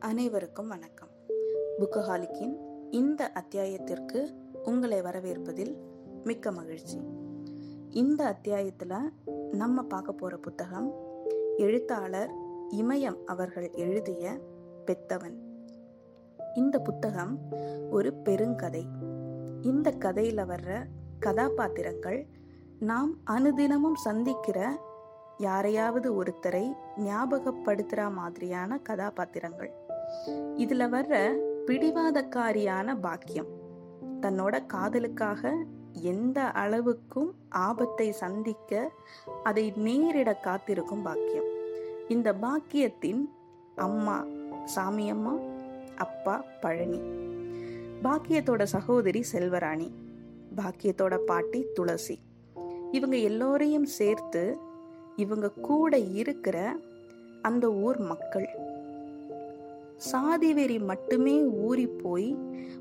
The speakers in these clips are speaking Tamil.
அனைவருக்கும் வணக்கம். புக்கஹாலிக்கின் இந்த அத்தியாயத்திற்கு உங்களை வரவேற்பதில் மிக்க மகிழ்ச்சி. இந்த அத்தியாயத்தில் நம்ம பார்க்க போகிற புத்தகம் எழுத்தாளர் இமயம் அவர்கள் எழுதிய பெத்தவன். இந்த புத்தகம் ஒரு பெருங்கதை. இந்த கதையில் வர்ற கதாபாத்திரங்கள் நாம் அனுதினமும் சந்திக்கிற யாரையாவது ஒருத்தரை ஞாபகப்படுத்துகிற மாதிரியான கதாபாத்திரங்கள். இதுல வர்ற பிடிவாதக்காரியான பாக்கியம். தன்னோட காதலுக்காக எந்த அளவுக்கும் ஆபத்தை சந்திக்க அதை நேரிட காத்திருக்கும் பாக்கியம். இந்த பாக்கியத்தின் அம்மா சாமியம்மா அப்பா பழனி. பாக்கியத்தோட சகோதரி செல்வராணி. பாக்கியத்தோட பாட்டி துளசி. இவங்க எல்லோரையும் சேர்த்து இவங்க கூட இருக்கிற அந்த ஊர் மக்கள். சாதிவெறி மட்டுமே ஊறி போய்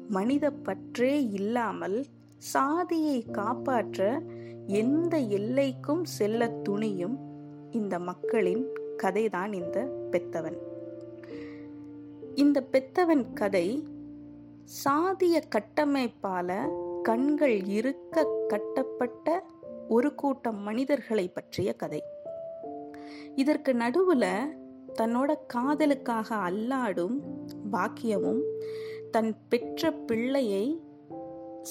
மனித பற்றே இல்லாமல் சாதியை காப்பாற்ற எந்த எல்லைக்கும் செல்ல துணியும் இந்த மக்களின் கதைதான் இந்த பெத்தவன். இந்த பெத்தவன் கதை சாதிய கட்டமைப்பால கண்கள் இருக்க கட்டப்பட்ட ஒரு கூட்டம் மனிதர்களை பற்றிய கதை. இதற்கு நடுவுல தன்னோட காதலுக்காக அல்லாடும் பாக்கியமும் தன் பெற்ற பிள்ளையை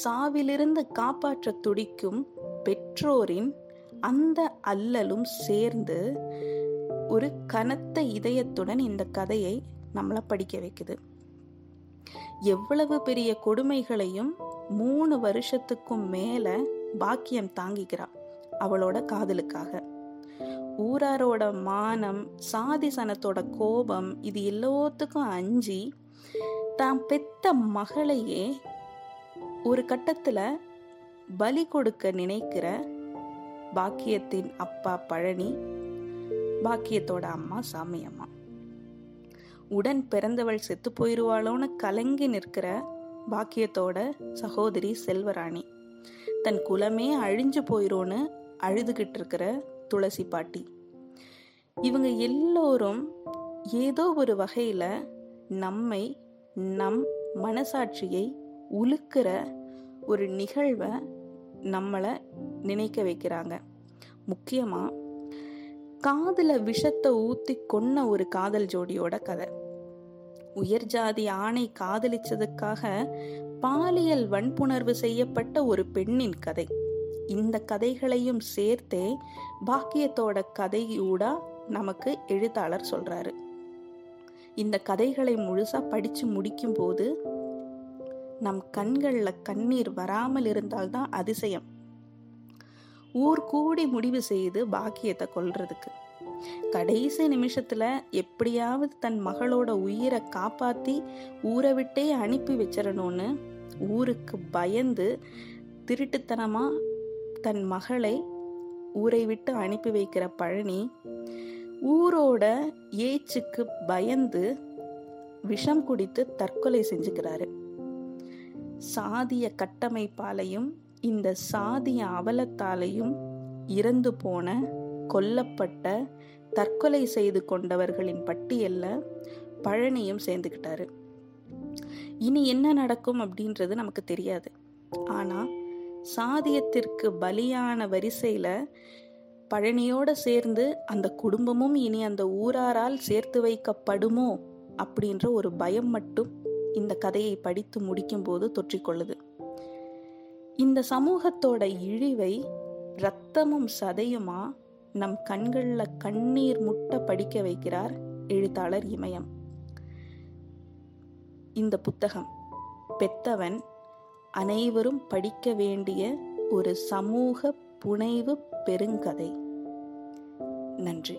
சாவிலிருந்து காப்பாற்ற துடிக்கும் பெற்றோரின் அந்த அல்லலும் சேர்ந்து ஒரு கனத்த இதயத்துடன் இந்த கதையை நம்மளை படிக்க வைக்குது. எவ்வளவு பெரிய கொடுமைகளையும் மூணு வருஷத்துக்கும் மேல பாக்கியம் தாங்கிக்கிறா அவளோட காதலுக்காக. ஊராரோட மானம் சாதி சனத்தோட கோபம் இது எல்லாத்துக்கும் அஞ்சி தான் பெத்த மகளையே ஒரு கட்டத்துல பலி கொடுக்க நினைக்கிற பாக்கியத்தின் அப்பா பழனி பாக்கியத்தோட அம்மா சாமி அம்மா. உடன் பிறந்தவள் செத்து போயிருவாளோன்னு கலங்கி நிற்கிற பாக்கியத்தோட சகோதரி செல்வராணி. தன் குலமே அழிஞ்சு போயிரோன்னு அழுதுகிட்டு இருக்கிற துளசி பாட்டி. இவங்க எல்லோரும் ஏதோ ஒரு வகையில் நம்மை நம் மனசாட்சியை உலுக்கிற ஒரு நிகழ்வை நம்மளை நினைக்க வைக்கிறாங்க. முக்கியமாக காதில் விஷத்தை ஊற்றி கொன்ன ஒரு காதல் ஜோடியோட கதை. உயர் ஜாதி ஆணை காதலிச்சதுக்காக பாலியல் வன்புணர்வு செய்யப்பட்ட ஒரு பெண்ணின் கதை. இந்த கதைகளையும் சேர்த்தே பாக்கியத்தோட கதையூடா நமக்கு எழுத்தாளர் சொல்றாரு. இந்த கதைகளை முழுசா படிச்சு முடிக்கும் போது நம் கண்களில் கண்ணீர் வராமல் இருந்தால்தான் அதிசயம். ஊர் கூடி முடிவு செய்து பாக்கியத்தை கொல்றதுக்கு. கடைசி நிமிஷத்துல எப்படியாவது தன் மகளோட உயிரை காப்பாத்தி ஊரை விட்டே அனுப்பி வச்சிடணும்னு ஊருக்கு பயந்து திருட்டுத்தனமா தன் மகளை ஊரை விட்டு அனுப்பி வைக்கிற பழனி ஊரோட ஏச்சுக்கு பயந்து விஷம் குடித்து தற்கொலை செஞ்சுக்கிறாரு. சாதிய கட்டமைப்பாலையும் இந்த சாதிய அவலத்தாலையும் இறந்து போன கொல்லப்பட்ட தற்கொலை செய்து கொண்டவர்களின் பட்டியல்ல பழனியும் சேர்ந்துக்கிட்டாரு இனி என்ன நடக்கும் அப்படின்றது நமக்கு தெரியாது. ஆனா சாதியத்திற்கு பலியான வரிசையில பழனியோட சேர்ந்து அந்த குடும்பமும் இனி அந்த ஊராரால் சேர்த்து வைக்கப்படுமோ அப்படின்ற ஒரு பயம் மட்டும் இந்த கதையை படித்து முடிக்கும் போது தொற்றிக்கொள்ளுது. இந்த சமூகத்தோட இழிவை ரத்தமும் சதையுமா நம் கண்களில் கண்ணீர் முட்ட படிக்க வைக்கிறார் எழுத்தாளர் இமயம். இந்த புத்தகம் பெத்தவன் அனைவரும் படிக்க வேண்டிய ஒரு சமூக புனைவு பெருங்கதை. நன்றி.